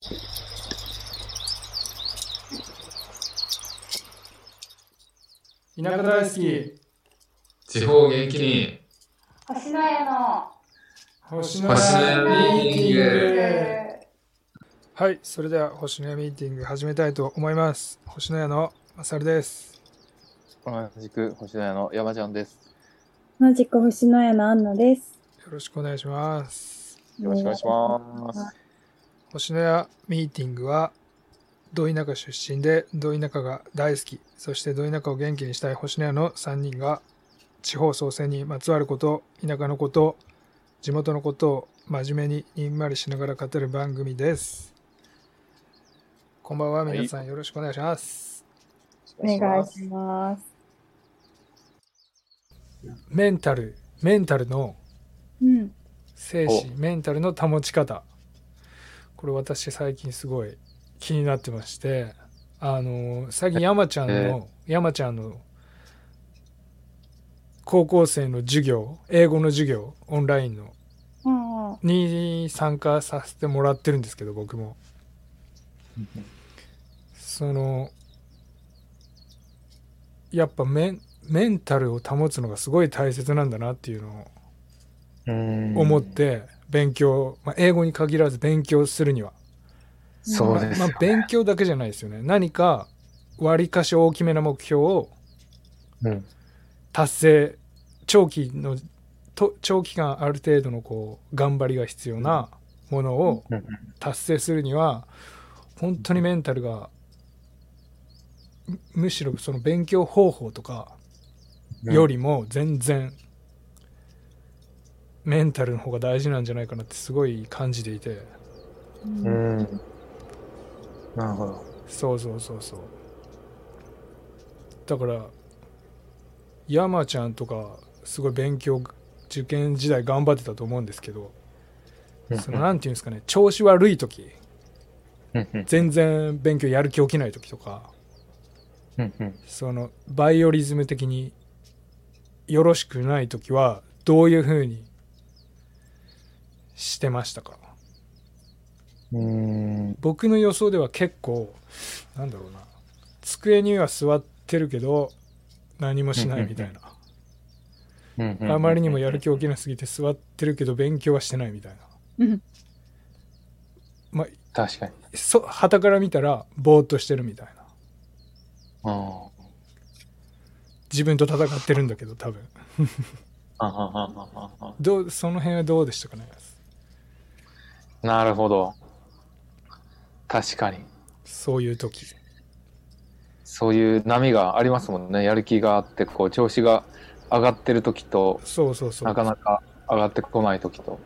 田舎大好き。地方元気に。星の家の。星の星のややミーティング。はいそれでは星のやミーティング始めたいと思います。星のやのまさるです。同じく星野屋の山ちゃんです。同じく星の家のアンナです。よろしくお願いします。よろしくお願いします。星のやミーティングはど田舎出身でど田舎が大好きそしてど田舎を元気にしたい星のやの3人が地方創生にまつわること田舎のこと地元のことを真面目ににんまりしながら語る番組ですこんばんは皆さんよろしくお願いします、お願いします。メンタルメンタルのうん。精神メンタルの保ち方これ私最近すごい気になってましてあの最近山ちゃんの、え山ちゃんの高校生の授業英語の授業オンラインの。に参加させてもらってるんですけど僕もそのやっぱメンメンタルを保つのがすごい大切なんだなっていうのを思って勉強、まあ、英語に限らず勉強するには、そうですよね。まあ、勉強だけじゃないですよね。何か割りかし大きめな目標をうん。達成長期のと長期間ある程度のこう頑張りが必要なものをうん。達成するには本当にメンタルがむむしろその勉強方法とかよりも全然メンタルの方が大事なんじゃないかなってすごい感じていて。うん。なるほど。そうそうそうそう。だから山ちゃんとかすごい勉強受験時代頑張ってたと思うんですけどそのなんていうんですかね調子悪い時全然勉強やる気起きない時とかそのバイオリズム的によろしくない時はどういうふうにしてましたか？うん。僕の予想では結構なんだろうな。机には座ってるけど何もしないみたいな。あまりにもやる気起きなすぎて座ってるけど勉強はしてないみたいな。うん。まあ確かに。そ旗から見たらぼーっとしてるみたいな。あ自分と戦ってるんだけど多分。どうその辺はどうでしたかね？なるほど。確かに。そういう時そういう波がありますもんね。やる気があって、こう、調子が上がってる時と、そうそうそうなかなか上がってこない時と。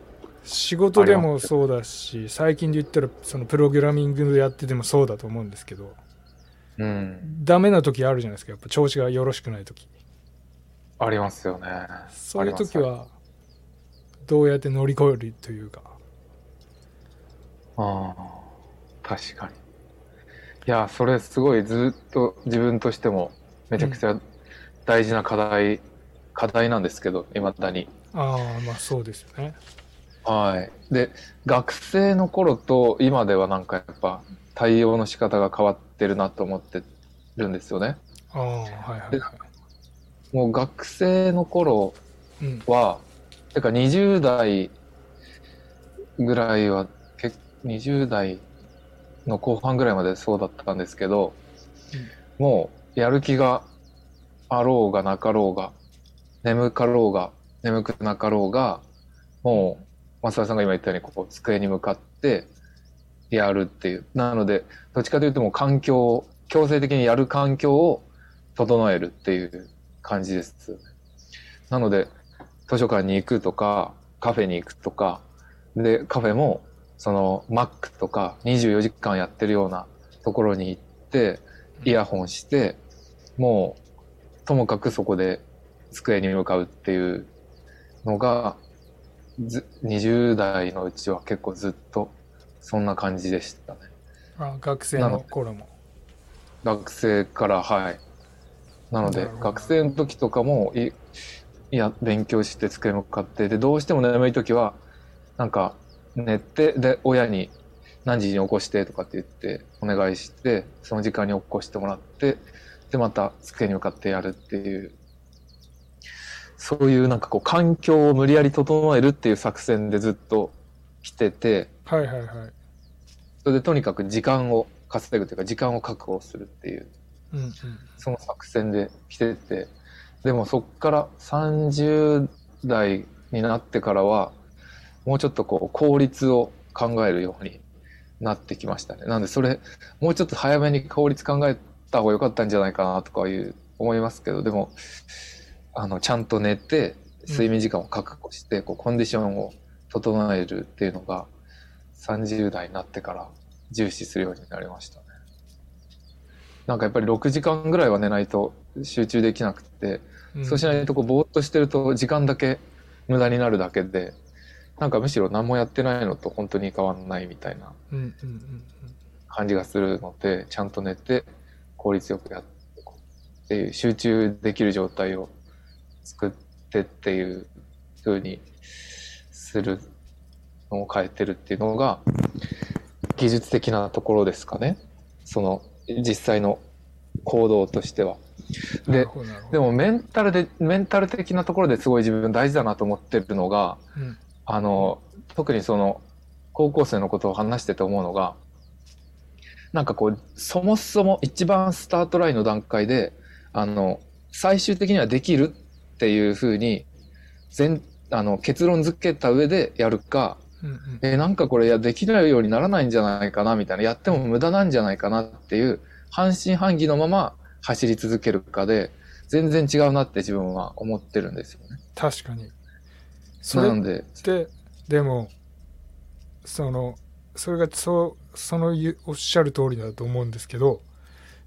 仕事でもそうだし最近で言ったらそのプログラミングやっててもそうだと思うんですけどうん。ダメな時あるじゃないですかやっぱ調子がよろしくない時ありますよね。そういう時はどうやって乗り越えるというかああ、確かに。いや、それすごいずっと自分としてもめちゃくちゃ大事な課題、課題なんですけど、未だに。ああまあそうですよねはい。で、学生の頃と今ではなんかやっぱ対応の仕方が変わってるなと思ってるんですよね。ああはいはいはいもう学生の頃うんは、てか20代ぐらいは、け20代の後半ぐらいまでそうだったんですけど、もうやる気があろうがなかろうが、眠かろうが、眠くなかろうが、もう、増田さんが今言ったように、こう、机に向かってやるっていう。なので、どっちかというともう環境を、強制的にやる環境を整えるっていう感じです。なので、図書館に行くとか、カフェに行くとか、で、カフェも、その、マックとか、24時間やってるようなところに行って、イヤホンして、もう、ともかくそこで机に向かうっていうのが、ず20代のうちは結構ずっとそんな感じでしたね。あ学生の頃も学生から、はい。なので学生の時とかも、い、いや、勉強して机向かって、で、どうしても眠い時は、なんか、寝て、で、親に何時に起こしてとかって言ってお願いしてその時間に起こしてもらってでまた机に向かってやるっていうそういうなんかこう環境を無理やり整えるっていう作戦でずっと来ててはいはいはい。それでとにかく時間を稼ぐというか時間を確保するっていううんうん。その作戦で来ててでもそっから30代になってからはもうちょっとこう効率を考えるようになってきましたねなんでそれもうちょっと早めに効率考えた方が良かったんじゃないかなとかいう思いますけどでもあのちゃんと寝て睡眠時間を確保して、こうコンディションを整えるっていうのが30代になってから重視するようになりましたね。なんかやっぱり6時間ぐらいは寝ないと集中できなくて、うんそうしないとこうぼーっとしてると時間だけ無駄になるだけでなんかむしろ何もやってないのと本当に変わんないみたいな。感じがするのでちゃんと寝て効率よくやってこうっていう集中できる状態を作ってっていう風にするのを変えてるっていうのが技術的なところですかねその実際の行動としては。ででもメンタルでメンタル的なところですごい自分大事だなと思ってるのがうんあの特にその高校生のことを話してて思うのがなんかこうそもそも一番スタートラインの段階であの最終的にはできるっていうふうに全あの結論付けた上でやるかうんうんえなんかこれいやできないようにならないんじゃないかなみたいなやっても無駄なんじゃないかなっていう半信半疑のまま走り続けるかで全然違うなって自分は思ってるんですよね。確かに。それなのでもそのそれがそうそのおっしゃる通りだと思うんですけど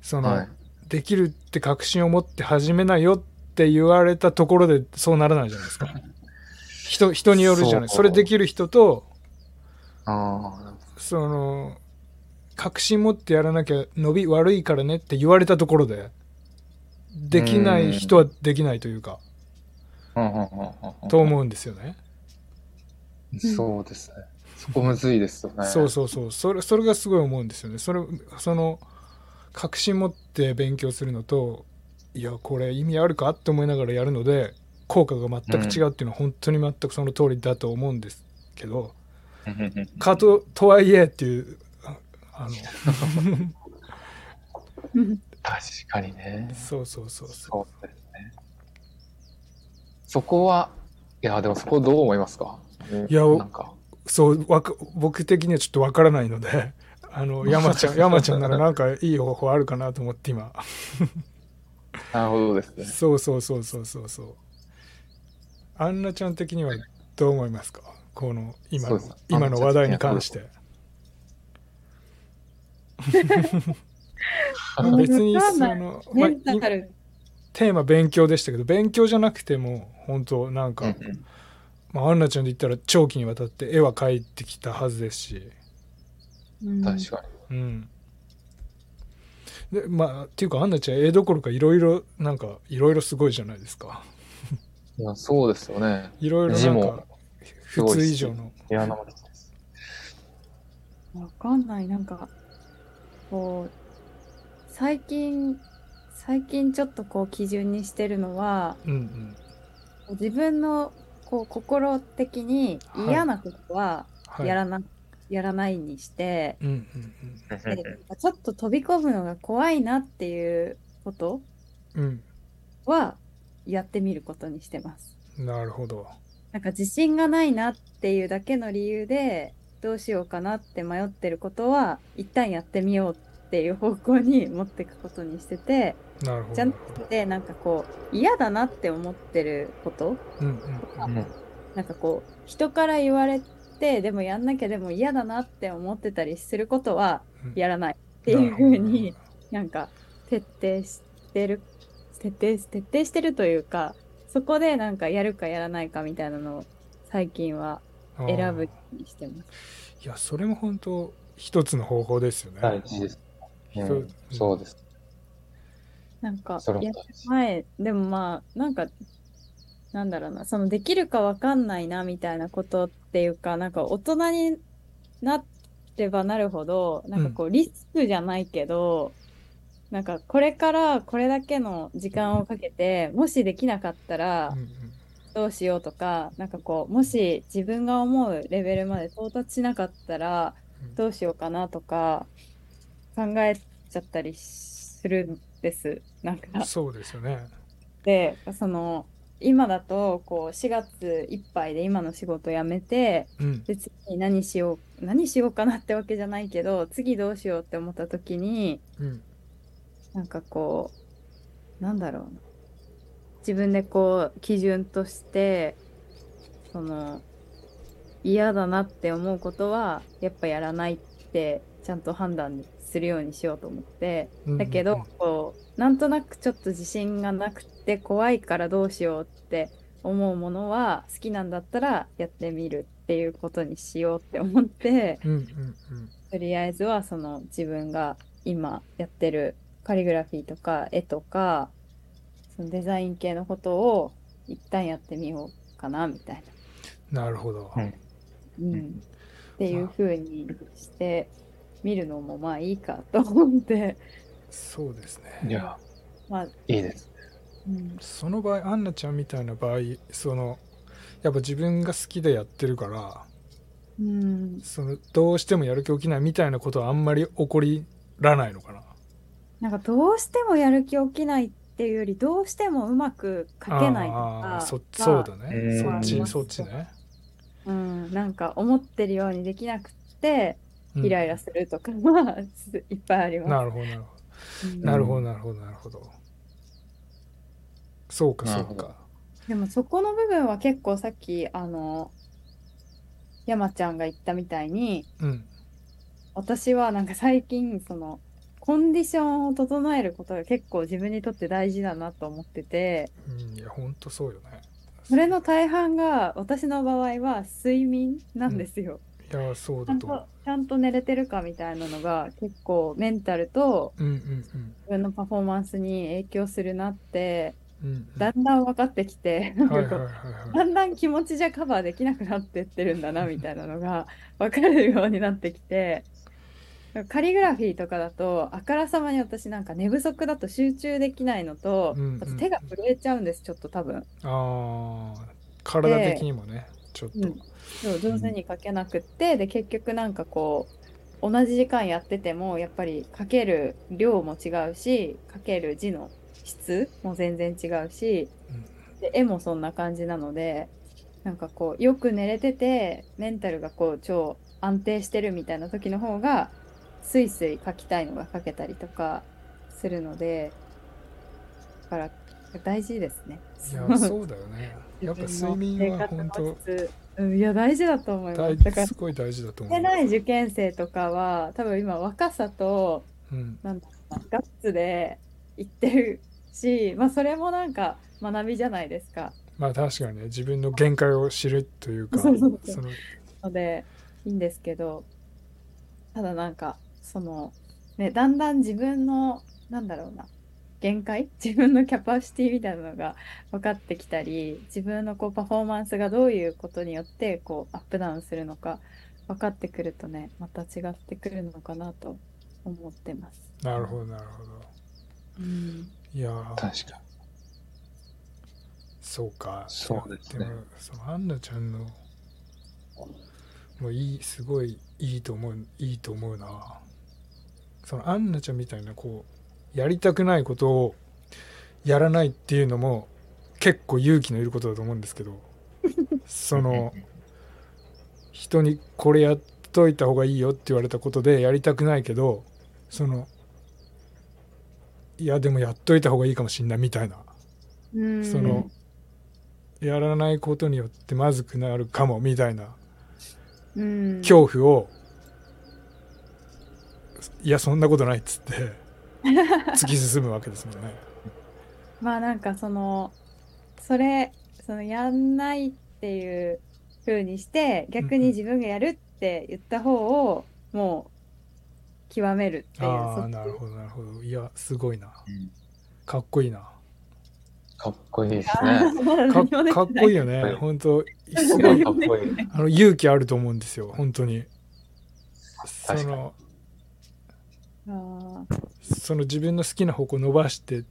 その、はい。できるって確信を持って始めないよって言われたところでそうならないじゃないですか。人人によるじゃない。それできる人とあその確信持ってやらなきゃ伸び悪いからねって言われたところでできない人はできないというかと思うんですよね。そうですね。そこむずいですよね。そうそうそうそれそれがすごい思うんですよねそれその確信持って勉強するのといやこれ意味あるかって思いながらやるので効果が全く違うっていうのは本当に全くその通りだと思うんですけど、かととはいえっていうああの確かにね。そうそうそうそそうですね。そこは、いや、でもそこどう思いますか？いやなんか、うそうわか僕的にはちょっとわからないので あの山ちゃん山ちゃんならなんかいい方法あるかなと思って今。なるほどですね。そうそうそうそうそうそう。アンナちゃん的にはどう思いますか？この今の今の話題に関して。別にその、まあメンタル。テーマ勉強でしたけど勉強じゃなくても本当なんか、うんうんまあ、アンナちゃんで言ったら長期にわたって絵は描いてきたはずですしうん確かうんでまあっていうかアンナちゃん絵どころかいろいろなんかいろいろすごいじゃないですかに。いやそうですよね。いろいろなんか普通以上のピアノもです。わかんない。なんか、こう、最近、最近ちょっとこう基準にしてるのは、うんうん。自分のこう心的に嫌なことははい。やらな、やらないにして、うんうんでちょっと飛び込むのが怖いなっていうことうん。はやってみることにしてます。うんなるほど。なんか自信がないなっていうだけの理由でどうしようかなって迷ってることは一旦やってみようっていう方向に持っていくことにしててなるほど。じゃなくてなんかこう嫌だなって思ってること？うんうんうん。なんかこう人から言われてでもやんなきゃでも嫌だなって思ってたりすることはうん。やらないっていう風になんか徹底してる徹底徹底してるというかそこでなんかやるかやらないかみたいなのを最近は選ぶにしてます。いやそれも本当一つの方法ですよね。大事です。一うん。そうです。なんかやる。前でもまあなんかなんだろうなそのできるかわかんないなみたいなことっていうかなんか大人になっればなるほどなんかこうリスクじゃないけど、なんかこれからこれだけの時間をかけてもしできなかったらうんうん。どうしようとか、なんかこうもし自分が思うレベルまで到達しなかったらうん。どうしようかなとか考えちゃったりするんです。なんかそうですよね。でその今だとこう4月いっぱいで今の仕事辞めてうんで次何しよう何しようかなってわけじゃないけど次どうしようって思った時にうんなんかこうなんだろうな自分でこう基準としてその嫌だなって思うことはやっぱやらないってちゃんと判断するようにしようと思ってうん。だけど、こうなんとなくちょっと自信がなくて怖いからどうしようって思うものは好きなんだったらやってみるっていうことにしようって思ってうんうんうん。とりあえずはその自分が今やってるカリグラフィーとか絵とかそのデザイン系のことを一旦やってみようかなみたいな。るほど。うんな、うん、っていう風にしてみるのもまあいいかと思ってそうですね。いや、まあ、いいです。うん、その場合アンナちゃんみたいな場合そのやっぱ自分が好きでやってるからうん、そのどうしてもやる気起きないみたいなことはあんまり起こりらないのかな。なんかどうしてもやる気起きないっていうよりどうしてもうまく描けないとかそはそうだね。うんそっちそっちね。うん、なんか思ってるようにできなくてうんイライラするとかは、すいっぱいあります。なるほどなるほうんど。なるほどなるほど。そうかそうか。でもそこの部分は結構さっきあの山ちゃんが言ったみたいにうん私はなんか最近そのコンディションを整えることが結構自分にとって大事だなと思っててうんいやほんとそうよね。それの大半が私の場合は睡眠なんですよ。いやそうだと思うと。ちゃんと寝れてるかみたいなのが結構メンタルと自分のパフォーマンスに影響するなってうんうんうん。だんだん分かってきて。だんだん気持ちじゃカバーできなくなってってるんだなみたいなのが 分かるようになってきてカリグラフィーとかだとあからさまに私なんか寝不足だと集中できないのと、うんうんあと手が震えちゃうんですちょっと多分。ああ体的にもねちょっと。うん。そう上手に書けなくってで結局なんかこう同じ時間やっててもやっぱり書ける量も違うし書ける字の質も全然違うしうん。で絵もそんな感じなのでなんかこうよく寝れててメンタルがこう超安定してるみたいな時の方がスイスイ書きたいのが書けたりとかするのでだから大事ですね。いや そうだよね。やっぱ睡眠は本当いや大事だと思いま大す。だからすごい大事だと思う。ない受験生とかは多分今若さとうんなんだろうなガッツで言ってるし、まあ、それもなんか学びじゃないですか。まあ確かにね自分の限界を知るというかそののでいいんですけどただなんかそのねだんだん自分のなんだろうな限界？自分のキャパシティみたいなのが分かってきたり自分のこうパフォーマンスがどういうことによってこうアップダウンするのか分かってくるとねまた違ってくるのかなと思ってます。なるほどなるほど。うんいやー確かそうか。そうですねもそのアンナちゃんのもういいすごいいいと思ういいと思うな。そのアンナちゃんみたいなこうやりたくないことをやらないっていうのも結構勇気のいることだと思うんですけどその人にこれやっといた方がいいよって言われたことでやりたくないけどそのいやでもやっといた方がいいかもしんないみたいな。うん。そのやらないことによってまずくなるかもみたいな。うん。恐怖をいやそんなことないっつって突き進むわけですもんね。まあなんかそのそれそのやんないっていう風にして逆に自分がやるって言った方をもう極めるっていうああなるほどなるほど。いやすごいな。うん。かっこいいな。かっこいいですあね。かかっこいいよはい。ね本当すごいかっこいい。あの勇気あると思うんですよ。本当に。そ確かにのあその自分の好きな方向を伸ばして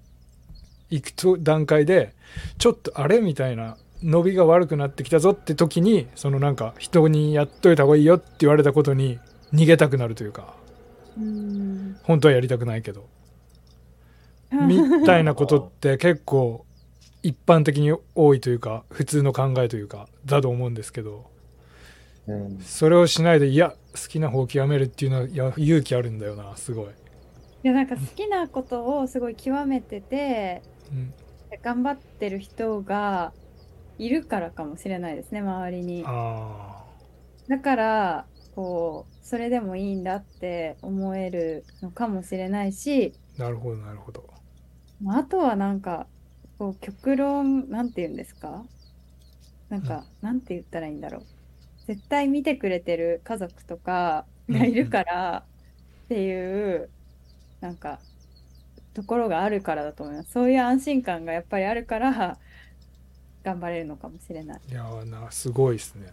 いくと段階でちょっとあれみたいな伸びが悪くなってきたぞって時にそのなんか人にやっといた方がいいよって言われたことに逃げたくなるというか本当はやりたくないけどみたいなことって結構一般的に多いというか普通の考えというかだと思うんですけどうん。それをしないでいや好きな方を極めるっていうのはいや勇気あるんだよなすごい、いやなんか好きなことをすごい極めててうん、頑張ってる人がいるからかもしれないですね周りに。あだからこうそれでもいいんだって思えるのかもしれないしあなるほどなるほど。まああとはなんかこう極論なんて言うんですか？なんか、なんて言ったらいいんだろう絶対見てくれてる家族とかがいるからっていうなんかところがあるからだと思います。そういう安心感がやっぱりあるから頑張れるのかもしれない。いやーなすごいですね。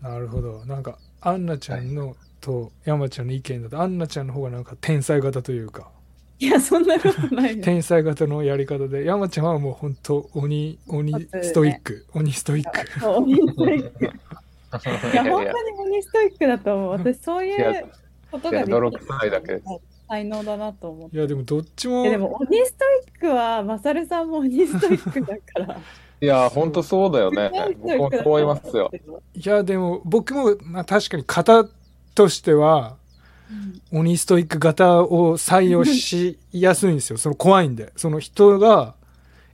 なるほど。なんかアンナちゃんの、と山ちゃんの意見だとアンナちゃんの方がなんか天才型というかいやそんなことない 天才型のやり方で。山ちゃんはもう本当鬼鬼ストイック、鬼ストイック。鬼ストイック。いや本当に鬼ストイックだと思う。私そういうことができ泥臭いだけ。才能だなと思って。いやでもどっちもいやでも鬼ストイックはマサルさんも鬼ストイックだから。いや、ほんとそうだよね。僕もそう思いますよ。いやでも僕も、まあ、確かに型としてはうん鬼ストイック型を採用しやすいんですよ。その怖いんで。その人が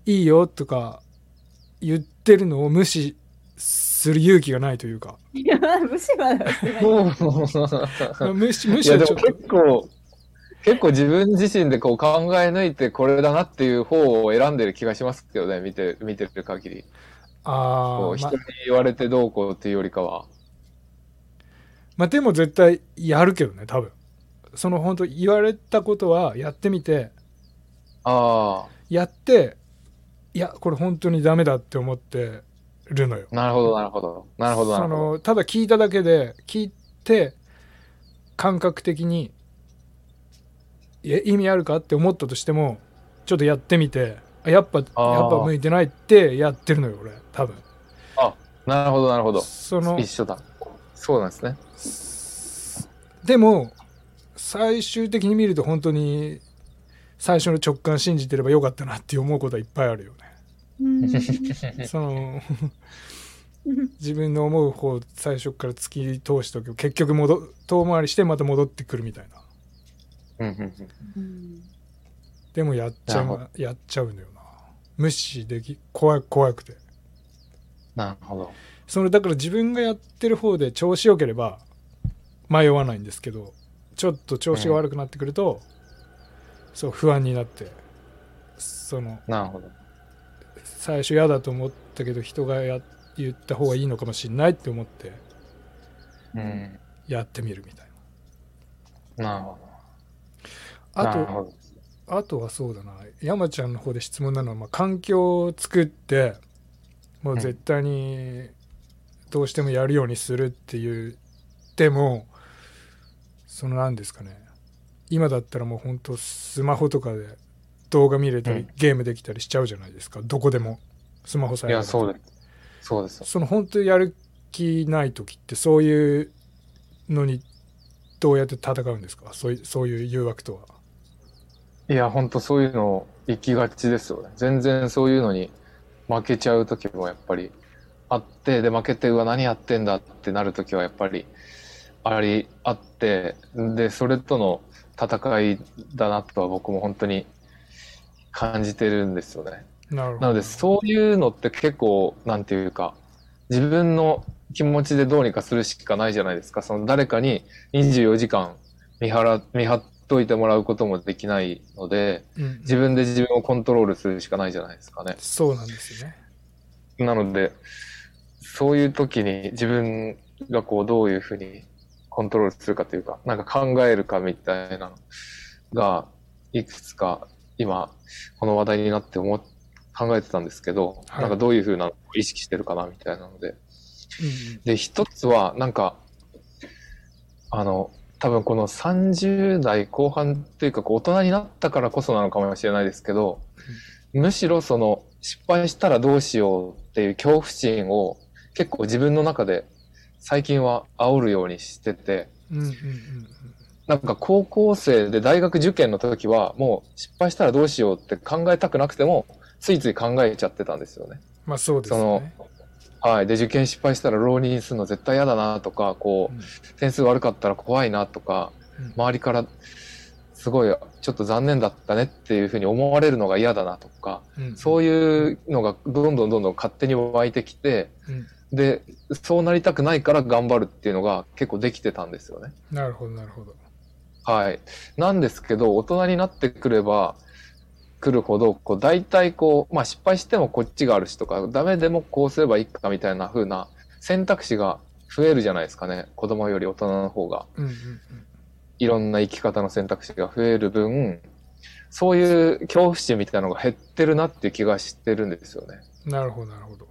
いいよとか言ってるのを無視する勇気がないというか。いや無視は無視無視はちょっと。結構、結構自分自身でこう考え抜いてこれだなっていう方を選んでる気がしますけどね、見て、見てる限り。あー、ま人に言われてどうこうっていうよりかは。まあでも絶対やるけどね多分その本当言われたことはやってみてあやっていやこれ本当にダメだって思ってるのよあ、なるほど、なるほど。なるほど、なそるほど。のただ聞いただけで聞いて感覚的にえ意味あるかって思ったとしてもちょっとやってみてあやっぱやっぱ向いてないってやってるのよ俺多分なるほど、なるほど。その一緒だ。そうなんですね。でも最終的に見ると本当に最初の直感信じてればよかったなって思うことはいっぱいあるようん。ねその自分の思う方最初から突き通しておけば結局戻遠回りしてまた戻ってくるみたいな。でもやっちゃうやっちゃうんだよな。無視でき怖い怖くて。なるほど。そのだから自分がやってる方で調子よければ迷わないんですけどちょっと調子が悪くなってくると、そう不安になってそのなるほど。最初嫌だと思ったけど人がや言った方がいいのかもしれないって思ってうん。やってみるみたいなるほなあど。なるほとど。あとはそうだな山ちゃんの方で質問なのは、まあ、環境を作ってもう絶対にどうしてもやるようにするって言ってもその何ですかね今だったらもう本当スマホとかで動画見れたり、うんゲームできたりしちゃうじゃないですかどこでもスマホさえいや、そうです。そうです。その本当にやる気ない時ってそういうのにどうやって戦うんですか？そういうそういう誘惑とは。いや、ほんとそういうの行きがちですよね。全然そういうのに負けちゃう時もやっぱりあって、で、負けて、うわ、何やってんだってなる時はやっぱりあり、あって、で、それとの戦いだなとは僕も本当に感じてるんですよね。なるほど。なので、そういうのって結構、なんていうか、自分の気持ちでどうにかするしかないじゃないですか。その誰かに24時間見張ら、見張っといてもらうこともできないので、うんうん自分で自分をコントロールするしかないじゃないですかね。そうなんですよね。なので、そういう時に自分がこうどういうふうにコントロールするかというか、なんか考えるかみたいなのが、いくつか今、この話題になって思っ考えてたんですけど、はい。なんかどういうふうなのを意識してるかなみたいなので。うんで、一つは、なんか、あの、多分この30代後半っていうか、こう大人になったからこそなのかもしれないですけど、むしろその失敗したらどうしようっていう恐怖心を結構自分の中で最近は煽るようにしてて、うんうんうんなんか高校生で大学受験の時はもう失敗したらどうしようって考えたくなくてもついつい考えちゃってたんですよね。まあそうですね。はい。で、受験失敗したら浪人するの絶対嫌だなとか、こうんう、点数悪かったら怖いなとか、うん周りからすごいちょっと残念だったねっていうふうに思われるのが嫌だなとか、うんそういうのがどんどんどんどん勝手に湧いてきて、うんで、そうなりたくないから頑張るっていうのが結構できてたんですよね。なるほどなるほど。はい。なんですけど、大人になってくれば、来るほど、こう、大体こう、まあ失敗してもこっちがあるしとか、ダメでもこうすればいいかみたいな風な選択肢が増えるじゃないですかね。子供より大人の方が。うんうんいろんな生き方の選択肢が増える分、そういう恐怖心みたいなのが減ってるなっていう気がしてるんですよね。うん。なるほどなるほど。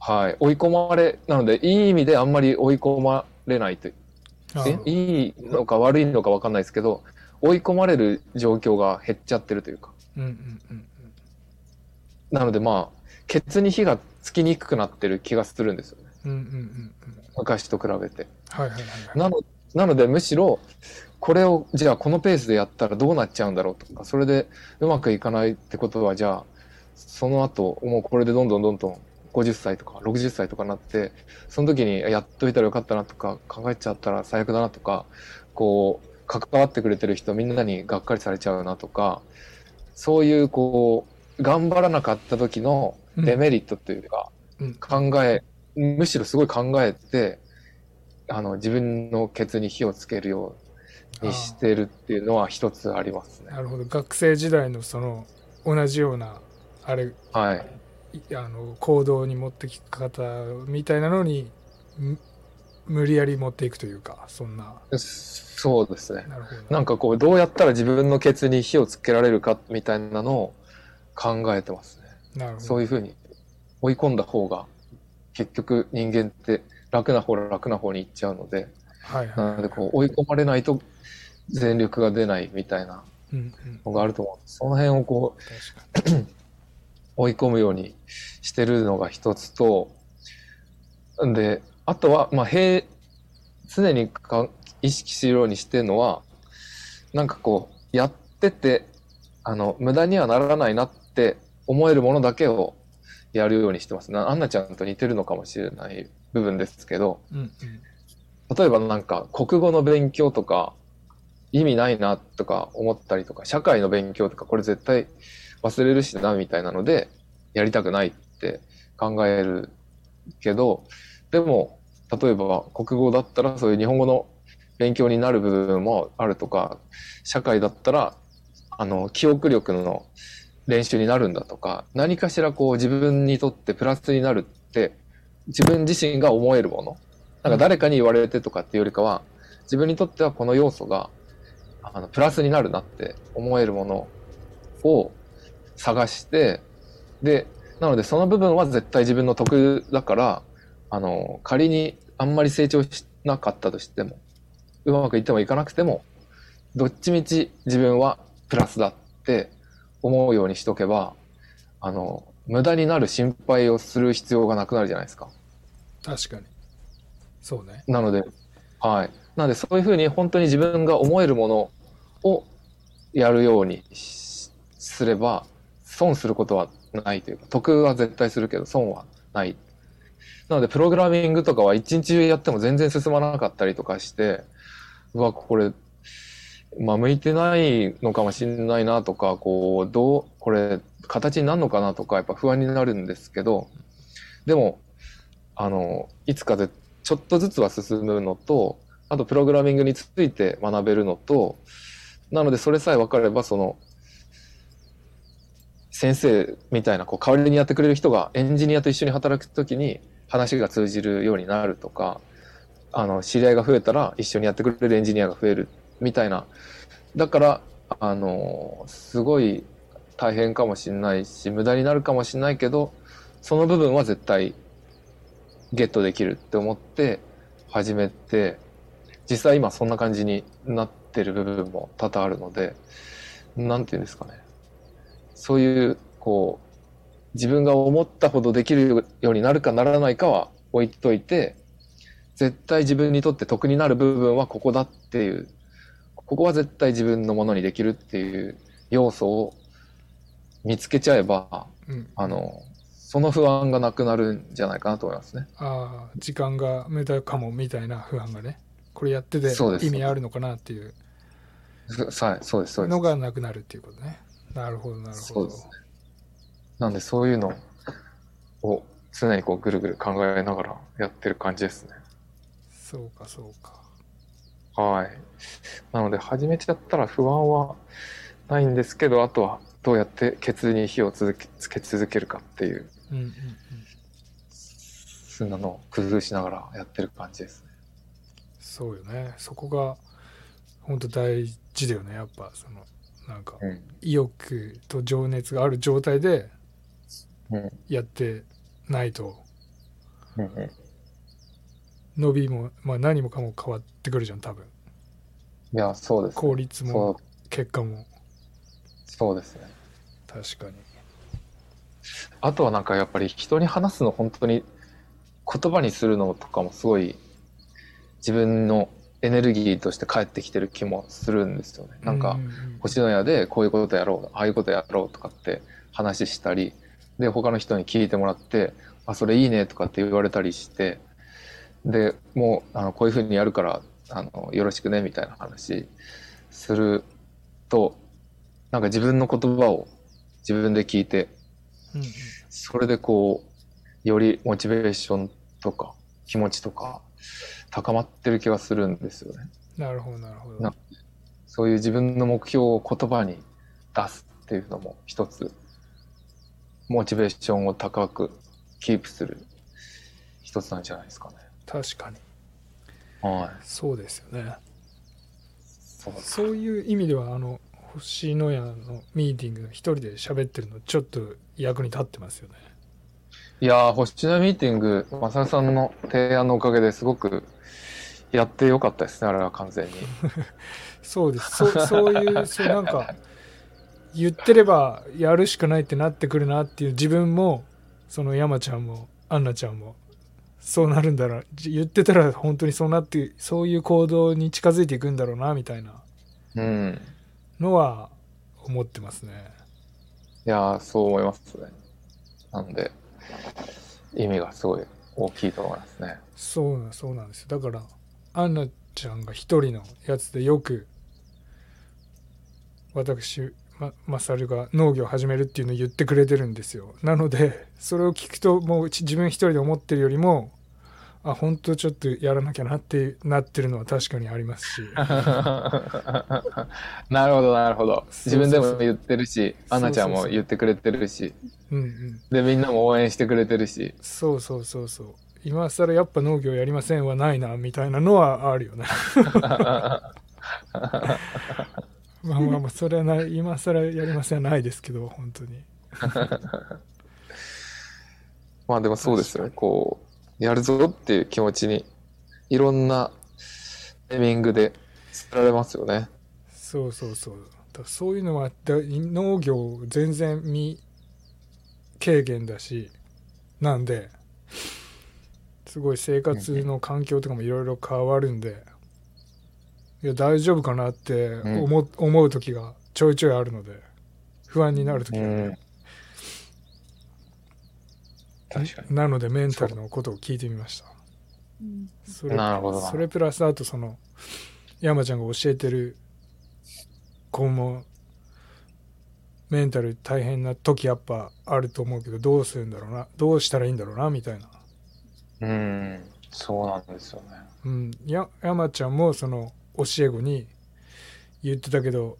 はい。追い込まれ、なので、いい意味であんまり追い込まれないとえ？いいのか悪いのか分かんないですけど追い込まれる状況が減っちゃってるというか。うんうんうんなのでまあケツに火がつきにくくなってる気がするんですよね。うんうんうん。昔と比べて。はいはいはいはい。なのなのでむしろこれをじゃあこのペースでやったらどうなっちゃうんだろうとかそれでうまくいかないってことはじゃあその後もうこれでどんどんどんどん50歳とか60歳とかなってその時にやっといたらよかったなとか考えちゃったら最悪だなとかこう関わってくれてる人みんなにがっかりされちゃうなとかそういうこう頑張らなかった時のデメリットというか、うん考えむしろすごい考えてあの自分のケツに火をつけるようにしてるっていうのは一つありますねな。るほど。学生時代のその同じようなあれはい。いあの行動に持ってき方みたいなのにむ無理やり持っていくというかそんなそうですね。なんかこうどうやったら自分のケツに火をつけられるかみたいなのを考えてますね。なるほどそういうふうに追い込んだ方が結局人間って楽な方楽な方に行っちゃうので、はいはいなのでこう追い込まれないと全力が出ないみたいなうんうんのがあると思うんです。その辺をこう追い込むようにしてるのが一つと、で、あとは、まあ、平、常にか意識するようにしてるのは、なんかこう、やってて、あの、無駄にはならないなって思えるものだけをやるようにしてます。なアンナちゃんと似てるのかもしれない部分ですけど、うんうん例えばなんか国語の勉強とか意味ないなとか思ったりとか社会の勉強とかこれ絶対忘れるしなみたいなのでやりたくないって考えるけどでも例えば国語だったらそういう日本語の勉強になる部分もあるとか社会だったらあの記憶力の練習になるんだとか何かしらこう自分にとってプラスになるって自分自身が思えるもの。なんか誰かに言われてとかっていうよりかは、自分にとってはこの要素が、あの、プラスになるなって思えるものを探して、で、なのでその部分は絶対自分の得だから、あの、仮にあんまり成長しなかったとしても、うまくいってもいかなくても、どっちみち自分はプラスだって思うようにしとけば、あの、無駄になる心配をする必要がなくなるじゃないですか。確かにそうねなので、はい。なので、そういうふうに本当に自分が思えるものをやるようにしすれば、損することはないというか、得は絶対するけど、損はない。なので、プログラミングとかは一日中やっても全然進まなかったりとかして、うわ、これ、まあ、向いてないのかもしれないなとか、こう、どう、これ、形になるのかなとか、やっぱ不安になるんですけど、でも、あの、いつかぜちょっとずつは進むのと、あとプログラミングについて学べるのと、なのでそれさえ分かれば、その、先生みたいな、こう、代わりにやってくれる人がエンジニアと一緒に働くときに話が通じるようになるとか、あの、知り合いが増えたら一緒にやってくれるエンジニアが増えるみたいな。だから、あの、すごい大変かもしれないし、無駄になるかもしれないけど、その部分は絶対ゲットできるって思って始めて、実際今そんな感じになってる部分も多々あるので、なんていうんですかね。そういう、こう、自分が思ったほどできるようになるかならないかは置いといて、絶対自分にとって得になる部分はここだっていう、ここは絶対自分のものにできるっていう要素を見つけちゃえば、うん、あの、その不安がなくなるんじゃないかなと思いますね。ああ時間が無駄かもみたいな不安がね。これやってて意味あるのかなっていう。そはい、そうです、そうです。の。がなくなるっていうことねなるほどなるほどそうですね。なんでそういうのを常にこうぐるぐる考えながらやってる感じですね。そうかそうかはい。なので始めちゃったら不安はないんですけど、あとはどうやってケツに火を続けつけ続けるかっていう、うんうんうんそんなのを工夫しながらやってる感じですね。そうよねそこが本当大事だよねやっぱそのなんかうん。意欲と情熱がある状態でうん。やってないと。伸びも、まあ、何もかも変わってくるじゃん多分いや、そうです、ね。効率そもう、結果もそうですね。確かにあとはなんかやっぱり人に話すの本当に言葉にするのとかもすごい自分のエネルギーとして返ってきてる気もするんですよね。なんか星のやでこういうことやろう、ああいうことやろうとかって話したり、で、他の人に聞いてもらって、あ、それいいねとかって言われたりして、で、もう、あの、こういうふうにやるから、あの、よろしくねみたいな話すると、なんか自分の言葉を自分で聞いて、うんうんそれでこう、よりモチベーションとか気持ちとか高まってる気がするんですよね。なるほどなるほどなそういう自分の目標を言葉に出すっていうのも一つ、モチベーションを高くキープする一つなんじゃないですかね。確かにはい。そうですよねそうそういう意味ではあの星のやのミーティングの一人で喋ってるのちょっと役に立ってますよねいやー、星野ミーティング、マサルさんの提案のおかげですごくやってよかったですね、あれは完全に。そうですそうそういうそうなんか言ってればやるしかないってなってくるなっていう自分もその山ちゃんもアンナちゃんもそうなるんだろうじ言ってたら本当にそうなってそういう行動に近づいていくんだろうなみたいなうん。のは思ってますねいやー、そう思いますね。なんで、意味がすごい大きいと思いますね。そうなそうなんですよだからアンナちゃんが一人のやつでよく私まマサルが農業を始めるっていうのを言ってくれてるんですよなのでそれを聞くともう自分一人で思ってるよりもあ本当ちょっとやらなきゃなってなってるのは確かにありますし。なるほど、なるほど。自分でも言ってるし、アンナちゃんも言ってくれてるし、うんうん。で、みんなも応援してくれてるし。そうそうそうそう。今更やっぱ農業やりませんはないなみたいなのはあるよね。まあまあまあそれはない今更やりませんはないですけど本当に。まあでもそうですよね。確こう、やるぞっていう気持ちに、いろんなタイミングで伝えられますよね。そうそうそうだそういうのはだ農業全然未軽減だしなんですごい生活の環境とかもいろいろ変わるんでいや大丈夫かなって思,、思う時がちょいちょいあるので不安になる時が、うん。確かに。なのでメンタルのことを聞いてみましたうんそれなるほどなそれプラスあとその山ちゃんが教えてる子もメンタル大変な時やっぱあると思うけどどうするんだろうなどうしたらいいんだろうなみたいな、うん。そうなんですよね。うん、や山ちゃんもその教え子に言ってたけど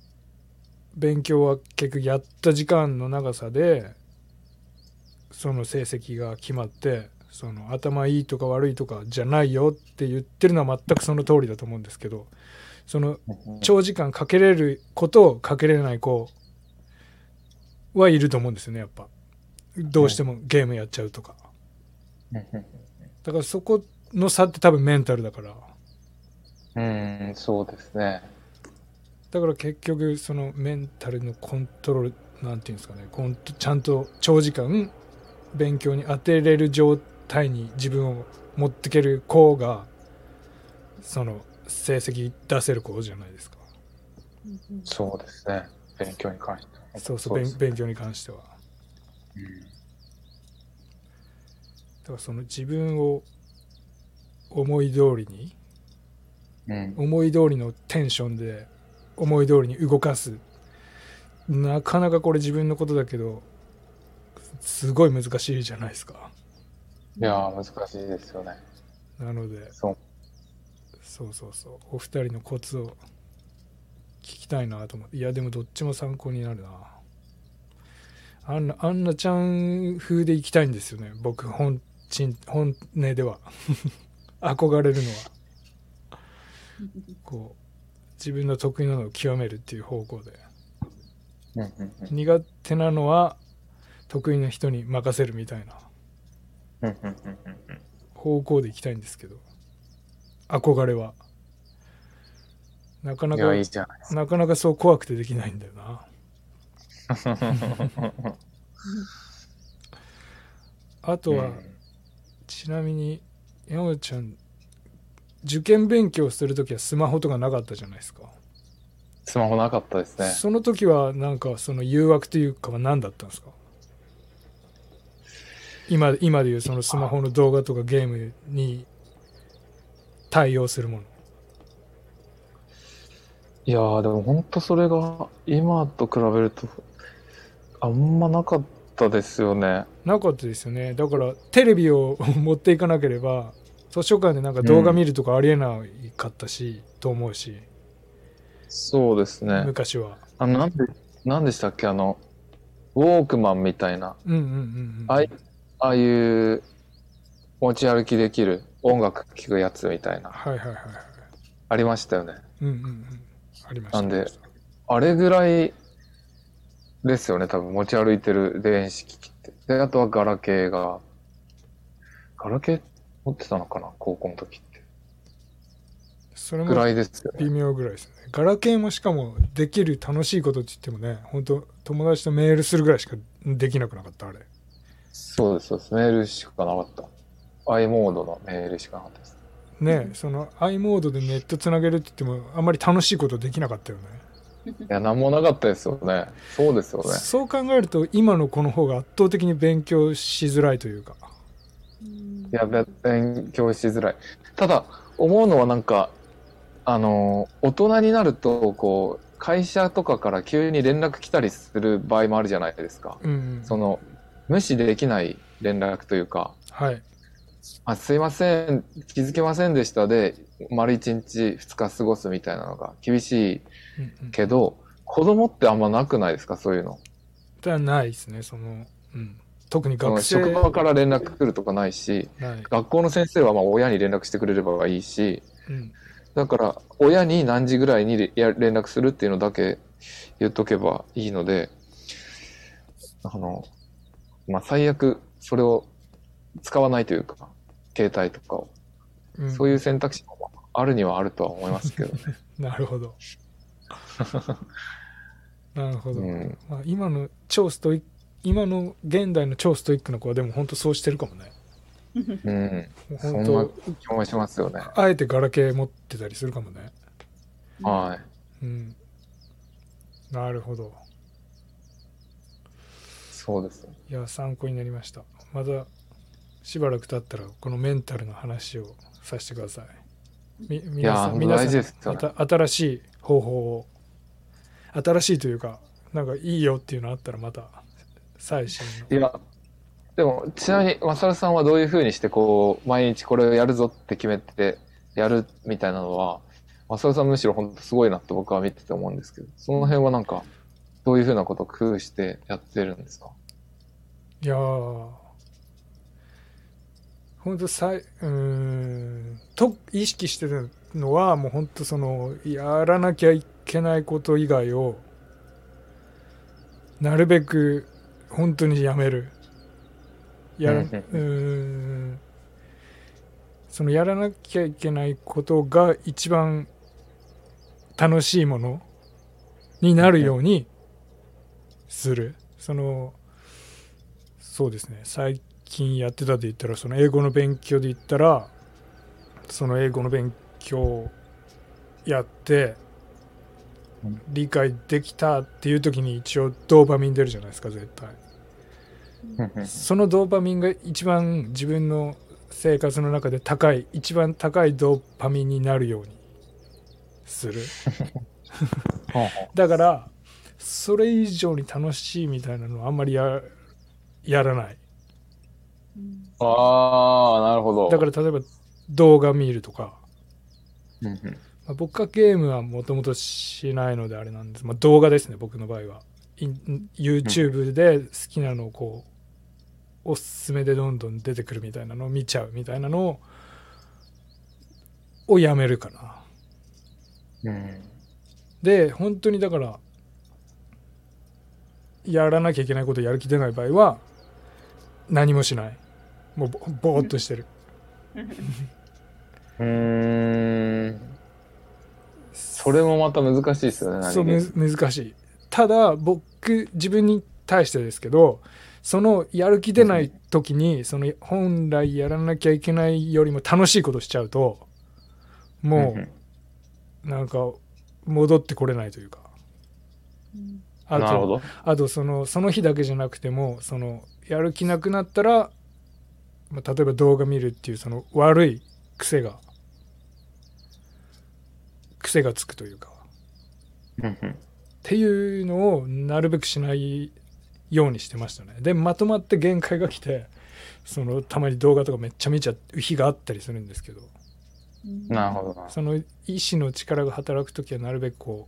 勉強は結局やった時間の長さでその成績が決まってその頭いいとか悪いとかじゃないよって言ってるのは全くその通りだと思うんですけどその長時間かけれる子とかけれない子はいると思うんですよねやっぱ。どうしてもゲームやっちゃうとか。うんだからそこの差って多分メンタルだから。ううん、そうですね。だから結局そのメンタルのコントロールなんていうんですかねちゃんと長時間勉強に当てれる状態に自分を持ってける子がその成績出せる子じゃないですかそうですね。勉強に関しては。そうそうです勉勉強に関してはだからその自分を思い通りにうん。思い通りのテンションで思い通りに動かすなかなかこれ自分のことだけどすごい難しいじゃないですか。いやー、難しいですよね。なのでそう。そうそうそうお二人のコツを聞きたいなと思って。いやでもどっちも参考になるな。あんなあんなちゃん風で行きたいんですよね。僕本心本音では。憧れるのは。こう自分の得意なのを極めるっていう方向で。苦手なのは得意な人に任せるみたいな。方向で行きたいんですけど。憧れは。なかないか。なかなかそう怖くてできないんだよな。か。あとは、うんちなみに山ちゃん受験勉強するときはスマホとかなかったじゃないですか、スマホなかったですね。その時はなんかその誘惑というかは何だったんですか？今今でいうそのスマホの動画とかゲームに対応するもの。いやー、でも本当それが今と比べるとあんまなかったですよね。なかったですよね。だからテレビを持っていかなければ図書館でなんか動画見るとかありえないかったし、と思うし。そうですね。昔は。あの、なんで、なんでしたっけ？あの、ウォークマンみたいな、うんうんうんうん。ああいああいう持ち歩きできる音楽聴くやつみたいな、はいはいはいはいありましたよね。うんうんうんありましたなんであれぐらいですよね、多分持ち歩いてる電子機器って。で、あとはガラケーが、ガラケー持ってたのかな高校の時って。それもぐらいですよね。微妙ぐらいですねガラケーもしかもできる楽しいことって言ってもね本当友達とメールするぐらいしかできなくなかったあれそうです、そうです。メールしかなかった。i モードのメールしかなかったです。ね、その i モードでネットつなげるって言ってもあんまり楽しいことできなかったよねいや、なんもなかったですよね。そうですよね。そう考えると今の子の方が圧倒的に勉強しづらいというかいや、べ勉強しづらい。ただ、思うのはなんか、あの、大人になると、こう、会社とかから急に連絡来たりする場合もあるじゃないですか。うん、うん、その、無視できない連絡というか、はい。あすいません、気づけませんでしたで、丸一日二日過ごすみたいなのが厳しいうんうん。けど、子供ってあんまなくないですか？そういうの。ではないですねその、うん、特に学生。職場から連絡来るとかないし、ない、学校の先生はまあ親に連絡してくれればいいし、うん、だから親に何時ぐらいに連絡するっていうのだけ言っとけばいいので、あの、まあ最悪それを使わないというか、携帯とかを、うん。そういう選択肢もあるにはあるとは思いますけどね。なるほど。なるほど、うん。まあ、今の超ストイック今の現代の超ストイックな子はでも本当そうしてるかもね。うん。もうそんな本気もしますよね。当あえてガラケー持ってたりするかもね。はい。うん。なるほどそうです。ね。いや参考になりました。またしばらく経ったらこのメンタルの話をさせてください。み皆さん皆さんね新しい方法を新しいというかなんかいいよっていうのあったらまた最新の。いや、でも、ちなみに、マサルさんはどういうふうにして、こう、毎日これをやるぞって決めてやるみたいなのは、マサルさんむしろ本当すごいなって僕は見てて思うんですけど、その辺はなんか、どういうふうなことを工夫してやってるんですか？いやー。本当さいうーんと意識してるのはもう本当そのやらなきゃいけないこと以外をなるべく本当にやめる。やらうん。そのやらなきゃいけないことが一番楽しいものになるようにする。そのそうですね。最近やってたで言ったらその英語の勉強で言ったらその英語の勉強やってうん理解できたっていう時に一応ドーパミン出るじゃないですか絶対。そのドーパミンが一番自分の生活の中で高い一番高いドーパミンになるようにする。だからそれ以上に楽しいみたいなのはあんまりややらない。ああ、なるほど。だから例えば動画見るとか、うんうん。まあ僕はゲームはもともとしないのであれなんです、まあ、動画ですね僕の場合は。YouTube で好きなのをこうおすすめでどんどん出てくるみたいなのを見ちゃうみたいなのををやめるかな。うん。で本当にだからやらなきゃいけないことやる気出ない場合は何もしない。もうぼぼーっとしてる。うーん。それもまた難しいですよね、そう難しい。ただ僕自分に対してですけどそのやる気出ない時にその本来やらなきゃいけないよりも楽しいことしちゃうともうなんか戻ってこれないというか。うんあとなるほど。あとそのその日だけじゃなくてもそのやる気なくなったら、まあ、例えば動画見るっていうその悪い癖が癖がつくというか。っていうのをなるべくしないようにしてましたね。でまとまって限界が来てそのたまに動画とかめっちゃ見ちゃう日があったりするんですけど。うんなるほどな。その意志の力が働く時はなるべくこ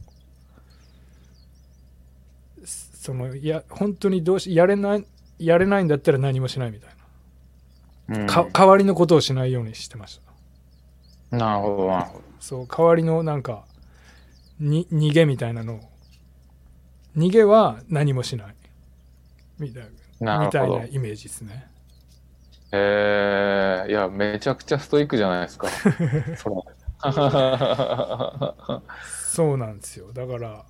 うそのいや本当にどうしやれないやれないんだったら何もしないみたいうん。な、か代わりのことをしないようにしてました。なるほど、なるほど。そう代わりのなんかに逃げみたいなのを。逃げは何もしない。みたいな。みたいな。イメージですね。えー、いや、めちゃくちゃストイックじゃないですか。そうなんですよ。だから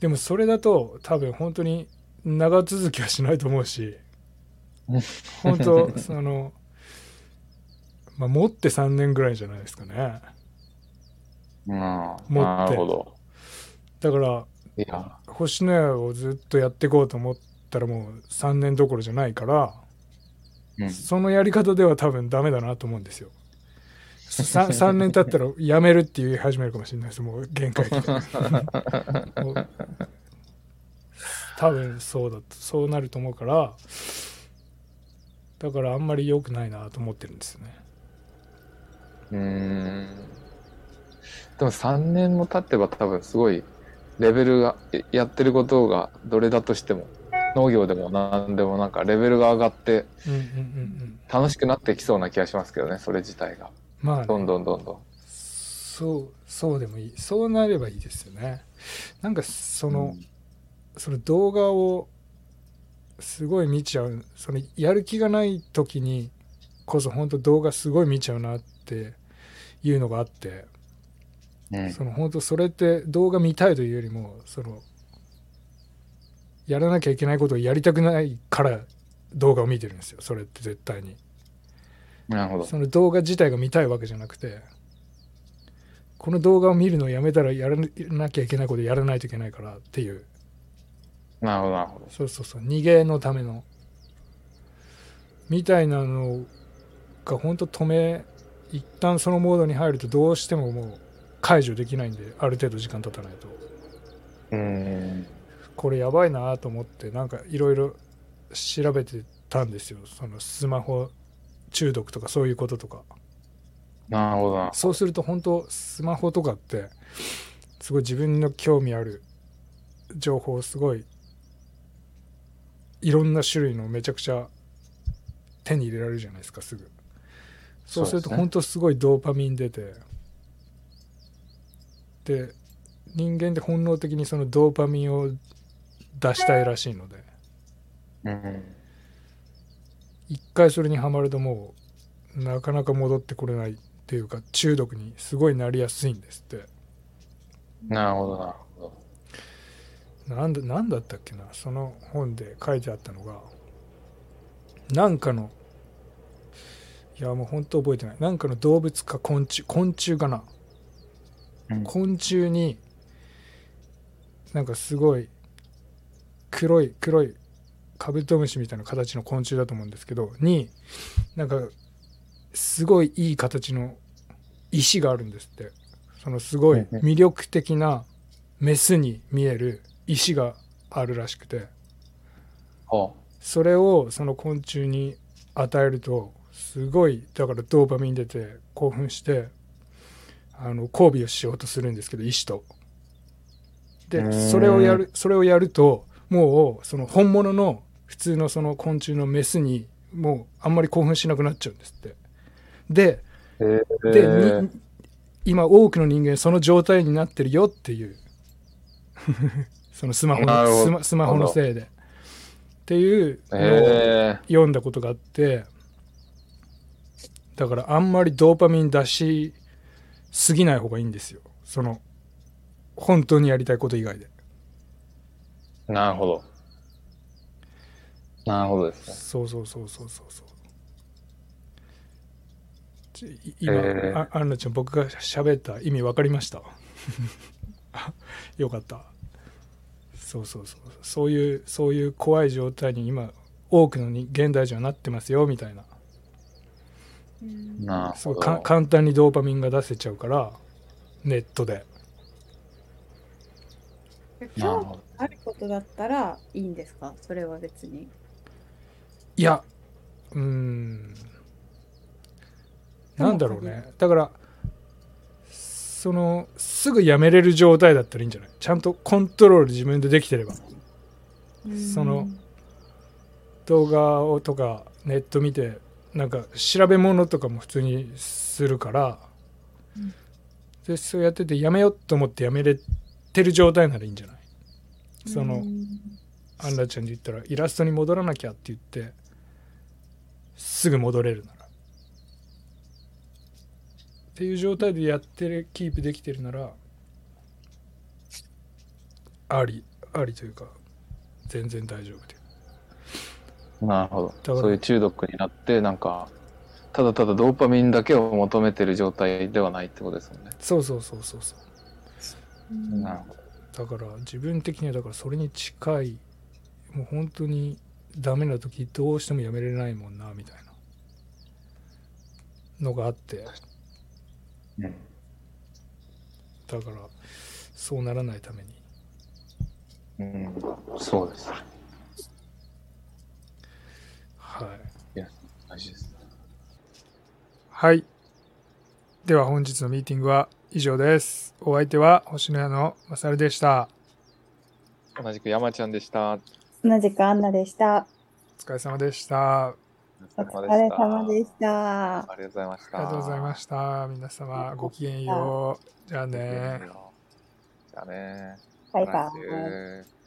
でもそれだと多分本当に長続きはしないと思うし本当 そのまあ持って3年ぐらいじゃないですかね。うん、持って。なるほど。だから星のやをずっとやっていこうと思ったらもう3年どころじゃないからうん、そのやり方では多分ダメだなと思うんですよ。3, 3 年経ったらやめるって言い始めるかもしれないです。もう限界 多分そうだとそうなると思うからだからあんまり良くないなと思ってるんですよねうーん。でも3年も経ってば多分すごいレベルが、ややってることがどれだとしても、農業でも何でもなんかレベルが上がってうんうんうんうん楽しくなってきそうな気がしますけどね、それ自体が。まあね、どんどんどんどん。そうそうでもいいそうなればいいですよねなんかその、その動画をすごい見ちゃうそのやる気がない時にこそ本当動画すごい見ちゃうなっていうのがあってうん。その本当それって動画見たいというよりもそのやらなきゃいけないことをやりたくないから動画を見てるんですよそれって絶対になるほど。その動画自体が見たいわけじゃなくてこの動画を見るのをやめたらやらなきゃいけないことやらないといけないからっていうなるほど、なるほど。そうそうそう逃げのためのみたいなのが本当止め一旦そのモードに入るとどうしてももう解除できないんである程度時間経たないとうーん。これやばいなと思ってなんかいろいろ調べてたんですよそのスマホ中毒とかそういうこととかなるほどな。そうすると本当スマホとかってすごい自分の興味ある情報をすごいいろんな種類のめちゃくちゃ手に入れられるじゃないですかすぐ。そうすると本当すごいドーパミン出て。で人間って本能的にそのドーパミンを出したいらしいので。うん。一回それにはまるともなかなか戻ってこれないっていうか中毒にすごいなりやすいんですって。なるほど、なるほど。なんだなんだったっけなその本で書いてあったのがなんかのいやもう本当覚えてない。なんかの動物か昆虫昆虫かな、うん。昆虫になんかすごい黒い黒いカブトムシみたいな形の昆虫だと思うんですけどになんかすごいいい形の石があるんですって。そのすごい魅力的なメスに見える石があるらしくてはそれをその昆虫に与えるとすごいだからドーパミン出て興奮してあの交尾をしようとするんですけど石と。でそれをやるそれをやるともうその本物の普通のその昆虫のメスにもうあんまり興奮しなくなっちゃうんですって。で。で、に今多くの人間その状態になってるよっていうそのスマホのスマスマホのせいで。っていうのを。読んだことがあってだからあんまりドーパミン出しすぎない方がいいんですよ。その本当にやりたいこと以外で。なるほど。なるほどですね。そうそうそうそうそうそう。今、へー。あアンナちゃん僕が喋った意味分かりました？あ よかったそうそうそうそういうそういう怖い状態に今多くのに現代人はなってますよみたいなうんな。そうか簡単にドーパミンが出せちゃうからネットで興。味あることだったらいいんですか？それは別に。いやうーんなんだろうねだからそのすぐやめれる状態だったらいいんじゃない？ちゃんとコントロール自分でできてれば。その動画をとかネット見てなんか調べ物とかも普通にするから、うん。でそうやっててやめようと思ってやめれてる状態ならいいんじゃない？そのうん。アンナちゃんで言ったらイラストに戻らなきゃって言ってすぐ戻れるならっていう状態でやってるキープできてるならありありというか全然大丈夫というなるほど。そういう中毒になって、なんか、ただただドーパミンだけを求めてる状態ではないってことですもんね。そうそうそうそうそううんなるほど。だから自分的にはだからそれに近いもう本当にダメな時どうしてもやめれないもんなみたいなのがあってうんだからそうならないためにうん、そうです。はい大事です。はいでは本日のミーティングは以上ですお相手は星の屋のまさるでした同じく山ちゃんでした。同じくアンナでした。お疲れ様でしたお疲れ様でした。ありがとうございました。ありがとうございました皆様ごきげんようじゃあねじゃあね。バイバイ。